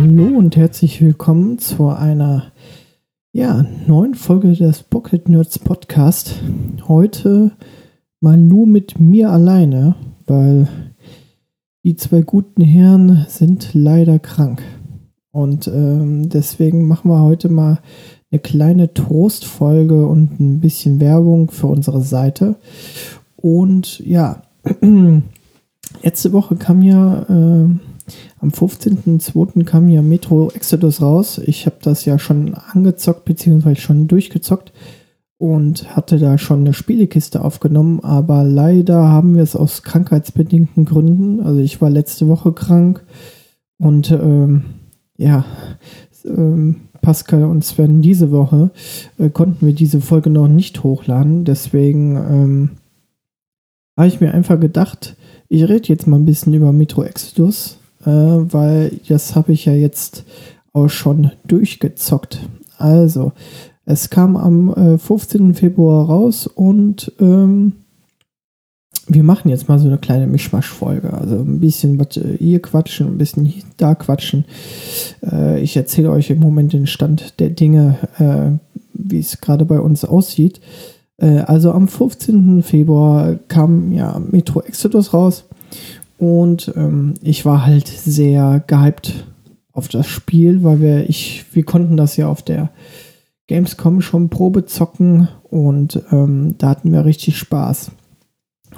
Hallo und herzlich willkommen zu einer ja, neuen Folge des Pocket Nerds Podcast. Heute mal nur mit mir alleine, weil die zwei guten Herren sind leider krank. Und ähm, deswegen machen wir heute mal eine kleine Trostfolge und ein bisschen Werbung für unsere Seite. Und ja, letzte Woche kam ja äh, am 15.02. kam ja Metro Exodus raus. Ich habe das ja schon angezockt, beziehungsweise schon durchgezockt und hatte da schon eine Spielekiste aufgenommen, aber leider haben wir es aus krankheitsbedingten Gründen. Also ich war letzte Woche krank und ähm, ja, ähm, Pascal und Sven diese Woche äh, konnten wir diese Folge noch nicht hochladen. Deswegen ähm, habe ich mir einfach gedacht, ich rede jetzt mal ein bisschen über Metro Exodus, äh, weil das habe ich ja jetzt auch schon durchgezockt. Also, es kam am äh, 15. Februar raus und ähm, wir machen jetzt mal so eine kleine Mischmasch-Folge. Also ein bisschen was äh, hier quatschen, ein bisschen da quatschen. Äh, ich erzähle euch im Moment den Stand der Dinge, äh, wie es gerade bei uns aussieht. Äh, also am 15. Februar kam ja Metro Exodus raus und ähm, ich war halt sehr gehypt auf das Spiel, weil wir, ich, wir konnten das ja auf der Gamescom schon Probe zocken und ähm, da hatten wir richtig Spaß.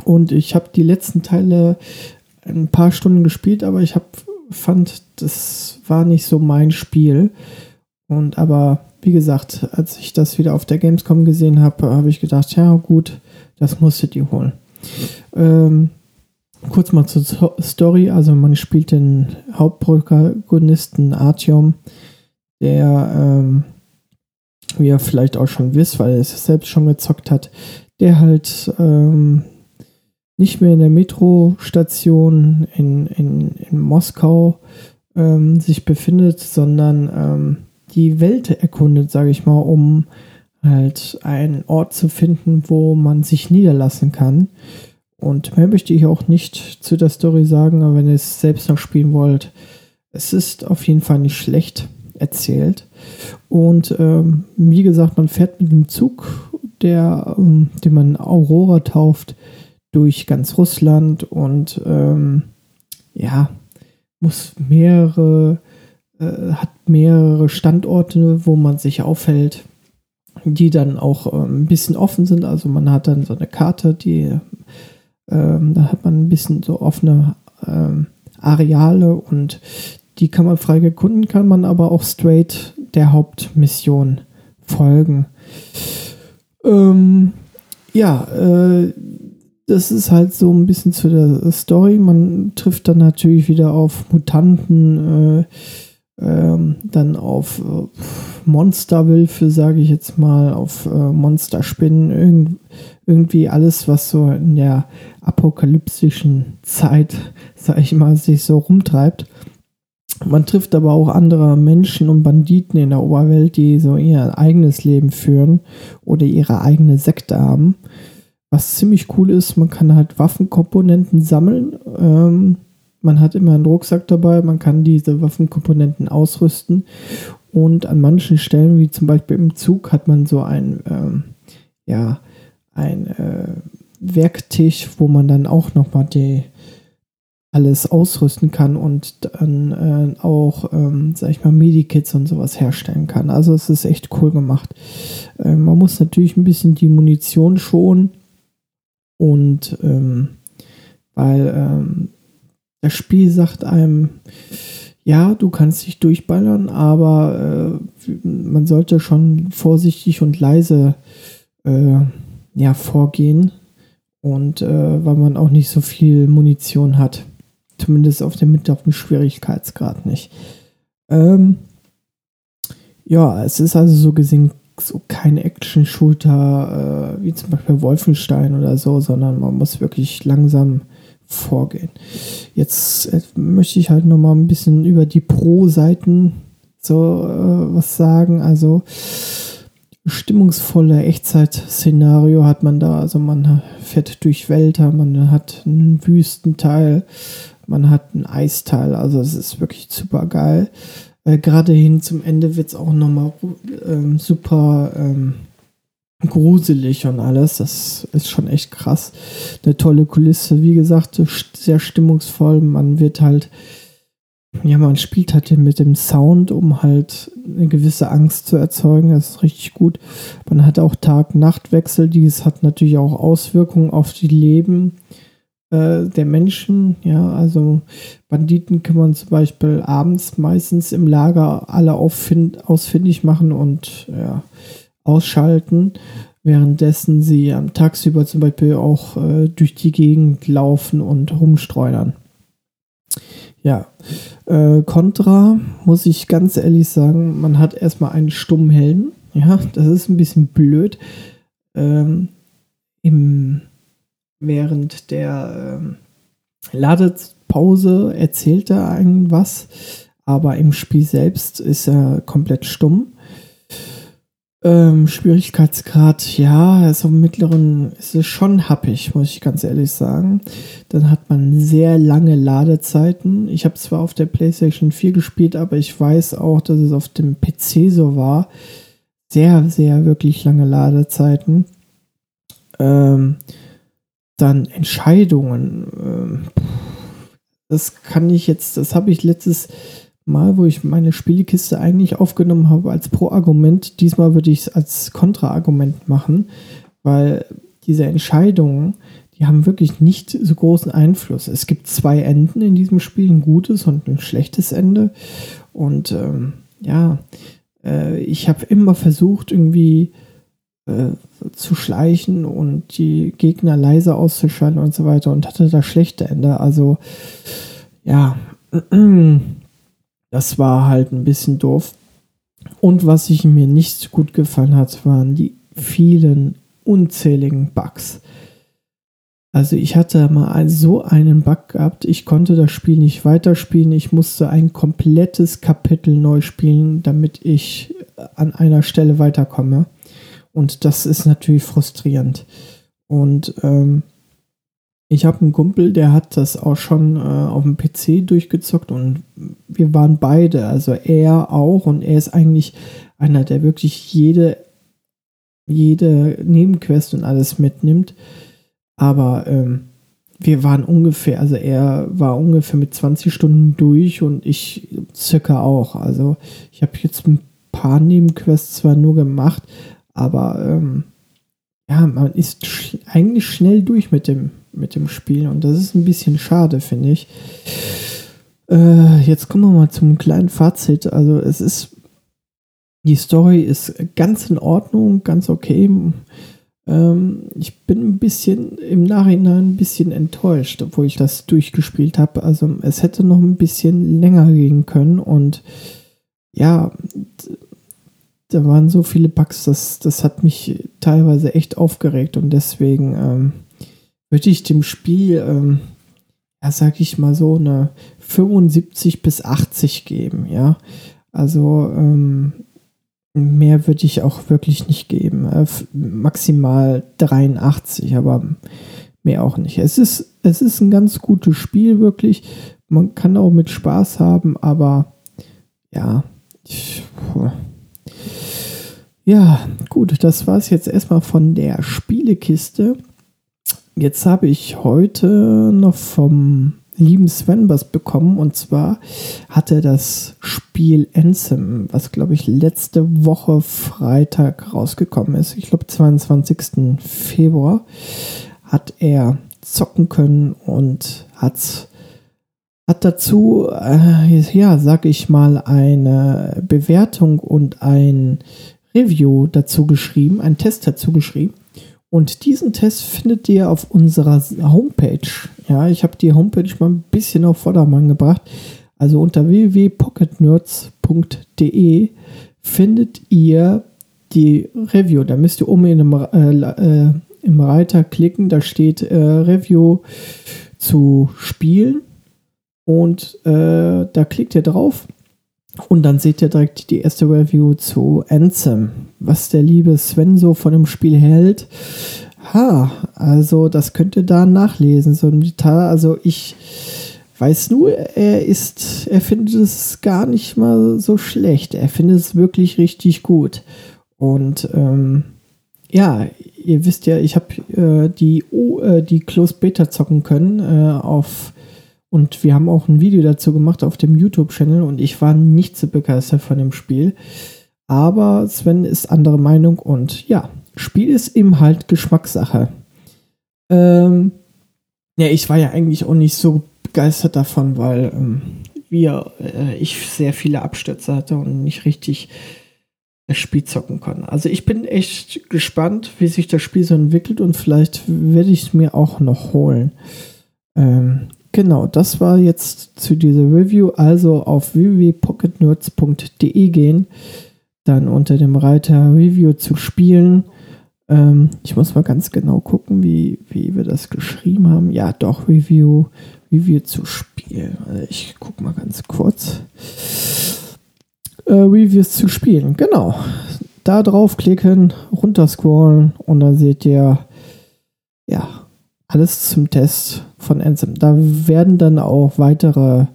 Und ich habe die letzten Teile ein paar Stunden gespielt, aber ich hab, fand, das war nicht so mein Spiel. Und aber wie gesagt, als ich das wieder auf der Gamescom gesehen habe, habe ich gedacht, ja gut, das musstet ihr holen. Ähm, kurz mal zur Story. Also man spielt den Hauptprotagonisten Artyom, der, ähm, wie ihr vielleicht auch schon wisst, weil er es selbst schon gezockt hat, der halt ähm, nicht mehr in der Metrostation in, in, in Moskau ähm, sich befindet, sondern ähm, die Welt erkundet, sage ich mal, um halt einen Ort zu finden, wo man sich niederlassen kann. Und mehr möchte ich auch nicht zu der Story sagen, aber wenn ihr es selbst noch spielen wollt, es ist auf jeden Fall nicht schlecht erzählt. Und ähm, wie gesagt, man fährt mit dem Zug, der, ähm, den man Aurora tauft, durch ganz Russland und ähm, ja, muss mehrere äh, hat mehrere Standorte, wo man sich aufhält, die dann auch äh, ein bisschen offen sind. Also man hat dann so eine Karte, die ähm, da hat man ein bisschen so offene ähm, Areale und die kann man frei erkunden, kann man aber auch straight der Hauptmission folgen. Ähm, ja, äh, das ist halt so ein bisschen zu der Story. Man trifft dann natürlich wieder auf Mutanten, äh, ähm, dann auf äh, Monsterwölfe, sage ich jetzt mal, auf äh, Monsterspinnen, irgend, irgendwie alles, was so in der apokalyptischen Zeit, sage ich mal, sich so rumtreibt. Man trifft aber auch andere Menschen und Banditen in der Oberwelt, die so ihr eigenes Leben führen oder ihre eigene Sekte haben. Was ziemlich cool ist, man kann halt Waffenkomponenten sammeln. Ähm, man hat immer einen Rucksack dabei, man kann diese Waffenkomponenten ausrüsten und an manchen Stellen, wie zum Beispiel im Zug, hat man so ein, ähm, ja, ein äh, Werktisch, wo man dann auch nochmal die alles ausrüsten kann und dann äh, auch, ähm, sag ich mal, Medikits und sowas herstellen kann. Also es ist echt cool gemacht. Äh, man muss natürlich ein bisschen die Munition schonen und ähm, weil ähm, das Spiel sagt einem, ja, du kannst dich durchballern, aber äh, man sollte schon vorsichtig und leise äh, ja, vorgehen. Und äh, weil man auch nicht so viel Munition hat. Zumindest auf dem, dem Schwierigkeitsgrad nicht. Ähm, ja, es ist also so gesehen so kein Action-Shooter äh, wie zum Beispiel Wolfenstein oder so, sondern man muss wirklich langsam vorgehen. Jetzt äh, möchte ich halt noch mal ein bisschen über die Pro-Seiten so äh, was sagen. Also stimmungsvolle Echtzeit-Szenario hat man da. Also man fährt durch Wälder, man hat einen Wüstenteil, man hat einen Eisteil. Also es ist wirklich super geil. Äh, Gerade hin zum Ende wird es auch nochmal ähm, super ähm, gruselig und alles. Das ist schon echt krass. Eine tolle Kulisse, wie gesagt, sehr stimmungsvoll. Man wird halt, ja, man spielt halt mit dem Sound, um halt eine gewisse Angst zu erzeugen. Das ist richtig gut. Man hat auch Tag-Nacht-Wechsel. Dies hat natürlich auch Auswirkungen auf die Leben äh, der Menschen. Ja, also Banditen kann man zum Beispiel abends meistens im Lager alle ausfindig machen und ja, ausschalten, währenddessen sie am tagsüber zum Beispiel auch äh, durch die Gegend laufen und rumstreunern. Ja, äh, Contra muss ich ganz ehrlich sagen, man hat erstmal einen stummen Helden. Ja, das ist ein bisschen blöd. Ähm, Im während der ähm, Ladepause erzählt er einen was, aber im Spiel selbst ist er komplett stumm. Ähm, Schwierigkeitsgrad, ja, also im mittleren ist es schon happig, muss ich ganz ehrlich sagen. Dann hat man sehr lange Ladezeiten. Ich habe zwar auf der PlayStation 4 gespielt, aber ich weiß auch, dass es auf dem PC so war. Sehr, sehr wirklich lange Ladezeiten. Ähm, dann Entscheidungen. Ähm, das kann ich jetzt, das habe ich letztes Mal, wo ich meine Spielkiste eigentlich aufgenommen habe, als Pro-Argument. Diesmal würde ich es als Kontra-Argument machen, weil diese Entscheidungen, die haben wirklich nicht so großen Einfluss. Es gibt zwei Enden in diesem Spiel, ein gutes und ein schlechtes Ende. Und ähm, ja, äh, ich habe immer versucht, irgendwie äh, zu schleichen und die Gegner leise auszuschalten und so weiter und hatte das schlechte Ende. Also ja, das war halt ein bisschen doof. Und was sich mir nicht gut gefallen hat, waren die vielen unzähligen Bugs. Also ich hatte mal so einen Bug gehabt, ich konnte das Spiel nicht weiterspielen. Ich musste ein komplettes Kapitel neu spielen, damit ich an einer Stelle weiterkomme. Und das ist natürlich frustrierend. Und ähm, ich habe einen Kumpel, der hat das auch schon äh, auf dem PC durchgezockt und wir waren beide, also er auch und er ist eigentlich einer, der wirklich jede, jede Nebenquest und alles mitnimmt. Aber ähm, wir waren ungefähr, also er war ungefähr mit 20 Stunden durch und ich circa auch. Also ich habe jetzt ein paar Nebenquests zwar nur gemacht, aber ähm, ja, man ist sch eigentlich schnell durch mit dem, mit dem Spiel und das ist ein bisschen schade, finde ich. Äh, jetzt kommen wir mal zum kleinen Fazit. Also es ist, die Story ist ganz in Ordnung, ganz okay. Ähm, ich bin ein bisschen im Nachhinein ein bisschen enttäuscht, obwohl ich das durchgespielt habe. Also es hätte noch ein bisschen länger gehen können und ja, da waren so viele Bugs, das, das hat mich teilweise echt aufgeregt und deswegen ähm, würde ich dem Spiel, ähm, ja, sag ich mal so, eine 75 bis 80 geben, ja. Also ähm, mehr würde ich auch wirklich nicht geben. Äh, maximal 83, aber mehr auch nicht. Es ist, es ist ein ganz gutes Spiel, wirklich. Man kann auch mit Spaß haben, aber ja, ich, ja, gut, das war es jetzt erstmal von der Spielekiste. Jetzt habe ich heute noch vom lieben Sven was bekommen und zwar hat er das Spiel Anthem, was glaube ich letzte Woche Freitag rausgekommen ist, ich glaube 22. Februar, hat er zocken können und hat hat dazu, äh, ja, sag ich mal, eine Bewertung und ein Review dazu geschrieben, einen Test dazu geschrieben. Und diesen Test findet ihr auf unserer Homepage. Ja, ich habe die Homepage mal ein bisschen auf Vordermann gebracht. Also unter www.pocketnerds.de findet ihr die Review. Da müsst ihr oben in dem, äh, äh, im Reiter klicken. Da steht äh, Review zu spielen. Und äh, da klickt ihr drauf und dann seht ihr direkt die erste Review zu Anthem, was der liebe Sven so von dem Spiel hält. Ha, also das könnt ihr da nachlesen, so im Detail. Also ich weiß nur, er ist, er findet es gar nicht mal so schlecht. Er findet es wirklich richtig gut. Und ähm, ja, ihr wisst ja, ich habe äh, die, oh, äh, die Closed Beta zocken können äh, auf und wir haben auch ein Video dazu gemacht auf dem YouTube-Channel und ich war nicht so begeistert von dem Spiel. Aber Sven ist andere Meinung und ja, Spiel ist eben halt Geschmackssache. Ähm, ja, ich war ja eigentlich auch nicht so begeistert davon, weil ähm, wir, äh, ich sehr viele Abstürze hatte und nicht richtig das Spiel zocken konnte. Also ich bin echt gespannt, wie sich das Spiel so entwickelt und vielleicht werde ich es mir auch noch holen. Ähm, genau, das war jetzt zu dieser Review. Also auf www.pocketnerds.de gehen, dann unter dem Reiter Review zu spielen ähm, ich muss mal ganz genau gucken, wie, wie wir das geschrieben haben. Ja, doch, Review, Review zu spielen. Also ich gucke mal ganz kurz. Äh, Reviews zu spielen, genau. Da draufklicken, runterscrollen und dann seht ihr, ja, alles zum Test von Anthem. Da werden dann auch weitere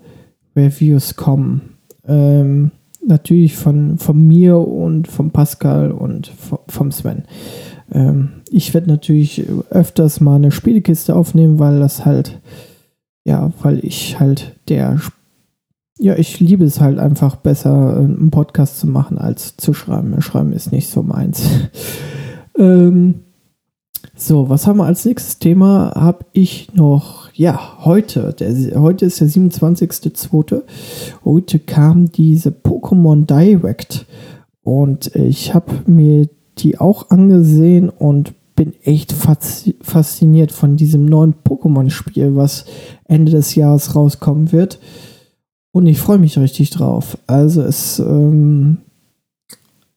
Reviews kommen. Ähm, natürlich von, von mir und von Pascal und vom Sven. Ähm, ich werde natürlich öfters mal eine Spielekiste aufnehmen, weil das halt, ja, weil ich halt der, ja, ich liebe es halt einfach besser, einen Podcast zu machen, als zu schreiben. Schreiben ist nicht so meins. ähm, so, was haben wir als nächstes Thema? Habe ich noch, ja, heute, der, heute ist der 27.02. Heute kam diese Pokémon Direct und ich habe mir die auch angesehen und bin echt fasziniert von diesem neuen Pokémon-Spiel, was Ende des Jahres rauskommen wird. Und ich freue mich richtig drauf. Also es, ähm,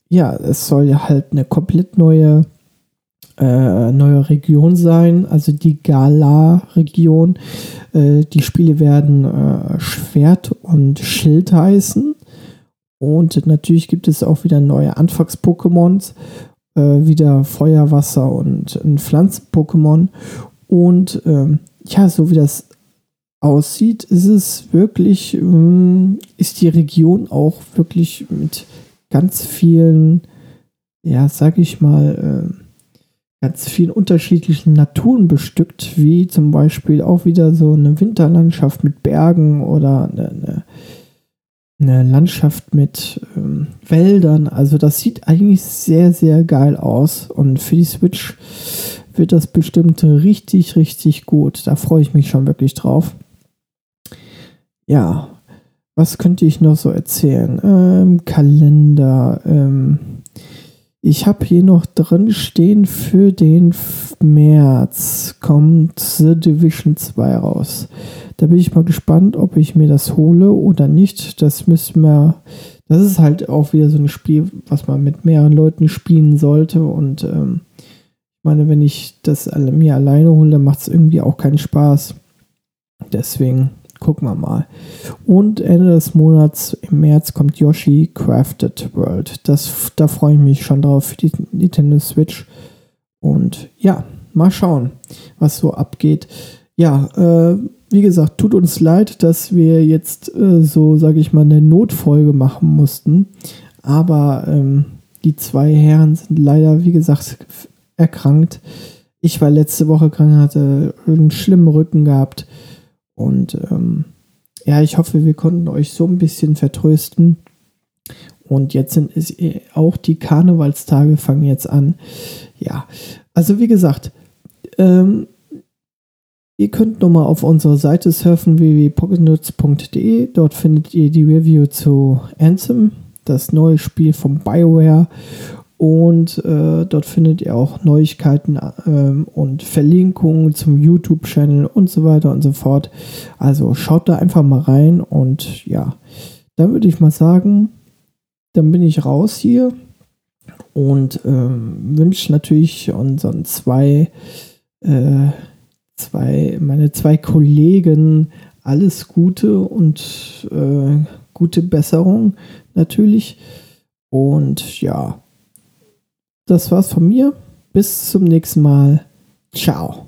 ja, es soll halt eine komplett neue, äh, neue Region sein, also die Gala-Region. Äh, die Spiele werden äh, Schwert und Schild heißen. Und natürlich gibt es auch wieder neue Anfangs-Pokémons äh, wieder Feuer, Wasser und ein Pflanzen-Pokémon. Und ähm, ja, so wie das aussieht, ist es wirklich, ähm, ist die Region auch wirklich mit ganz vielen, ja, sag ich mal, äh, ganz vielen unterschiedlichen Naturen bestückt, wie zum Beispiel auch wieder so eine Winterlandschaft mit Bergen oder eine, eine Landschaft mit ähm, Wäldern. Also das sieht eigentlich sehr, sehr geil aus. Und für die Switch wird das bestimmt richtig, richtig gut. Da freue ich mich schon wirklich drauf. Ja, was könnte ich noch so erzählen? Ähm, Kalender. Ähm, ich habe hier noch drin stehen, für den März kommt The Division 2 raus. Da bin ich mal gespannt, ob ich mir das hole oder nicht. Das müssen wir. Das ist halt auch wieder so ein Spiel, was man mit mehreren Leuten spielen sollte. Und ähm, ich meine, wenn ich das mir alleine hole, macht es irgendwie auch keinen Spaß. Deswegen gucken wir mal. Und Ende des Monats im März kommt Yoshi Crafted World. Das, da freue ich mich schon drauf für die Nintendo Switch. Und ja, mal schauen, was so abgeht. Ja, äh, wie gesagt, tut uns leid, dass wir jetzt äh, so, sage ich mal, eine Notfolge machen mussten. Aber ähm, die zwei Herren sind leider, wie gesagt, erkrankt. Ich war letzte Woche krank, hatte einen schlimmen Rücken gehabt. Und ähm, ja, ich hoffe, wir konnten euch so ein bisschen vertrösten. Und jetzt sind es auch die Karnevalstage fangen jetzt an. Ja, also wie gesagt, ähm, Ihr könnt nochmal auf unsere Seite surfen www.pocketnuts.de. Dort findet ihr die Review zu Anthem, das neue Spiel von BioWare. Und äh, dort findet ihr auch Neuigkeiten ähm, und Verlinkungen zum YouTube-Channel und so weiter und so fort. Also schaut da einfach mal rein und ja, dann würde ich mal sagen, dann bin ich raus hier und ähm, wünsche natürlich unseren zwei äh, zwei, meine zwei Kollegen alles Gute und äh, gute Besserung natürlich. Und ja, das war's von mir. Bis zum nächsten Mal. Ciao.